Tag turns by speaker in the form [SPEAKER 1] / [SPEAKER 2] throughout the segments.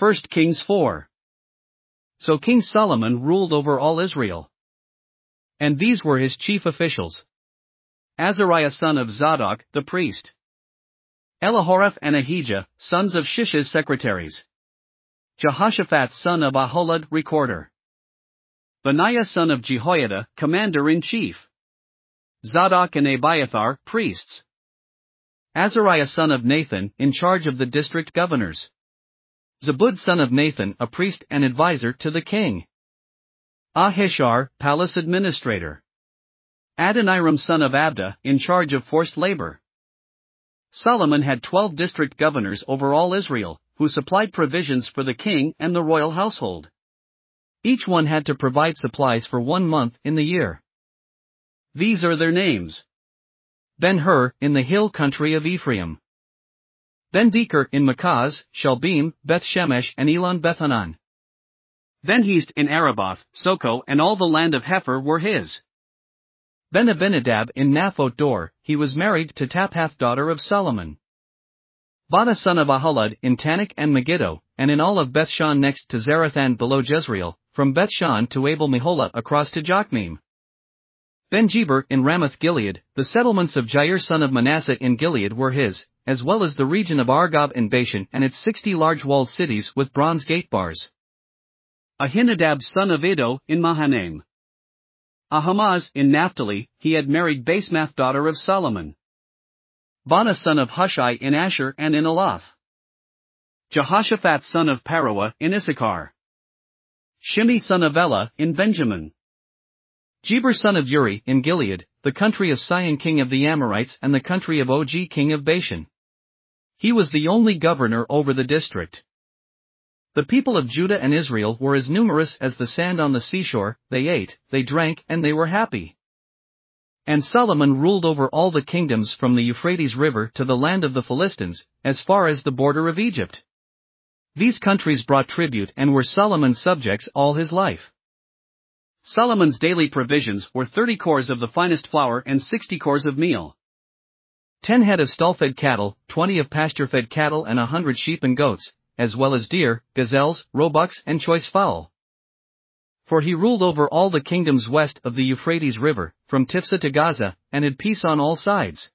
[SPEAKER 1] 1 Kings 4. So King Solomon ruled over all Israel. And these were his chief officials Azariah son of Zadok, the priest, Elihoreph and Ahijah, sons of Shisha secretaries, Jehoshaphat son of Ahilud, recorder, Benaiah son of Jehoiada, commander in chief, Zadok and Abiathar, priests, Azariah son of Nathan, in charge of the district governors. Zabud son of Nathan, a priest and advisor to the king. Ahishar, palace administrator. Adoniram son of Abda, in charge of forced labor. Solomon had twelve district governors over all Israel, who supplied provisions for the king and the royal household. Each one had to provide supplies for one month in the year. These are their names. Ben Hur, in the hill country of Ephraim. Ben Deker in Makaz, Shaalbim, Beth Shemesh and Elon Bethanan. Ben Hesed in Arubboth, Sokoh and all the land of Hepher were his. Ben Abinadab in Naphoth Dor, he was married to Taphath daughter of Solomon. Baana son of Ahilud in Taanach and Megiddo, and in all of Bethshan next to Zarethan below Jezreel, from Bethshan to Abel Meholah across to Jokmeam. Ben Geber in Ramoth Gilead, the settlements of Jair son of Manasseh in Gilead were his, as well as the region of Argob in Bashan and its sixty large walled cities with bronze gate bars. Ahinadab son of Iddo in Mahanaim. Ahimaaz in Naphtali, he had married Basemath daughter of Solomon. Baana son of Hushai in Asher and in Elath. Jehoshaphat son of Paruah in Issachar. Shimei son of Elah in Benjamin. Geber son of Uri, in Gilead, the country of Sihon king of the Amorites and the country of Og king of Bashan. He was the only governor over the district. The people of Judah and Israel were as numerous as the sand on the seashore, they ate, they drank, and they were happy. And Solomon ruled over all the kingdoms from the Euphrates River to the land of the Philistines, as far as the border of Egypt. These countries brought tribute and were Solomon's subjects all his life. Solomon's daily provisions were 30 cors of the finest flour and 60 cors of meal. 10 head of stall-fed cattle, 20 of pasture-fed cattle and 100 sheep and goats, as well as deer, gazelles, roebucks and choice fowl. For he ruled over all the kingdoms west of the Euphrates River, from Tiphsah to Gaza, and had peace on all sides.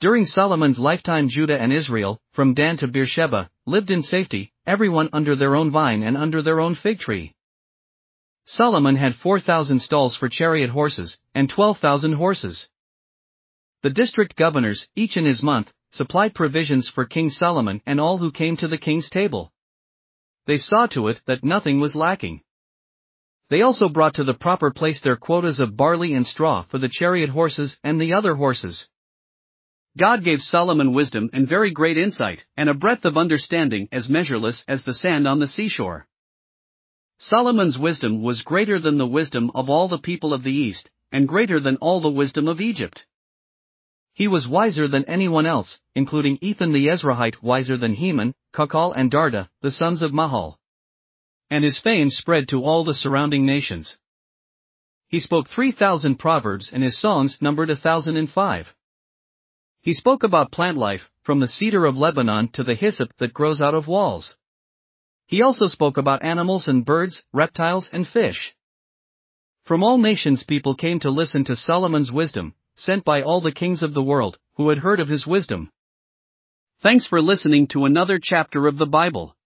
[SPEAKER 1] During Solomon's lifetime Judah and Israel, from Dan to Beersheba, lived in safety, everyone under their own vine and under their own fig tree. Solomon had 4,000 stalls for chariot horses, and 12,000 horses. The district governors, each in his month, supplied provisions for King Solomon and all who came to the king's table. They saw to it that nothing was lacking. They also brought to the proper place their quotas of barley and straw for the chariot horses and the other horses. God gave Solomon wisdom and very great insight, and a breadth of understanding as measureless as the sand on the seashore. Solomon's wisdom was greater than the wisdom of all the people of the East, and greater than all the wisdom of Egypt. He was wiser than anyone else, including Ethan the Ezrahite wiser than Heman, Chalcol and Darda, the sons of Mahol. And his fame spread to all the surrounding nations. He spoke 3,000 proverbs and his songs numbered a thousand and five. He spoke about plant life, from the cedar of Lebanon to the hyssop that grows out of walls. He also spoke about animals and birds, reptiles and fish. From all nations people came to listen to Solomon's wisdom, sent by all the kings of the world, who had heard of his wisdom. Thanks for listening to another chapter of the Bible.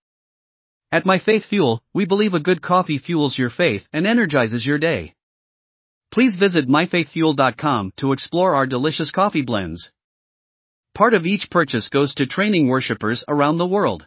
[SPEAKER 1] At My Faith Fuel, we believe a good coffee fuels your faith and energizes your day. Please visit myfaithfuel.com to explore our delicious coffee blends. Part of each purchase goes to training worshippers around the world.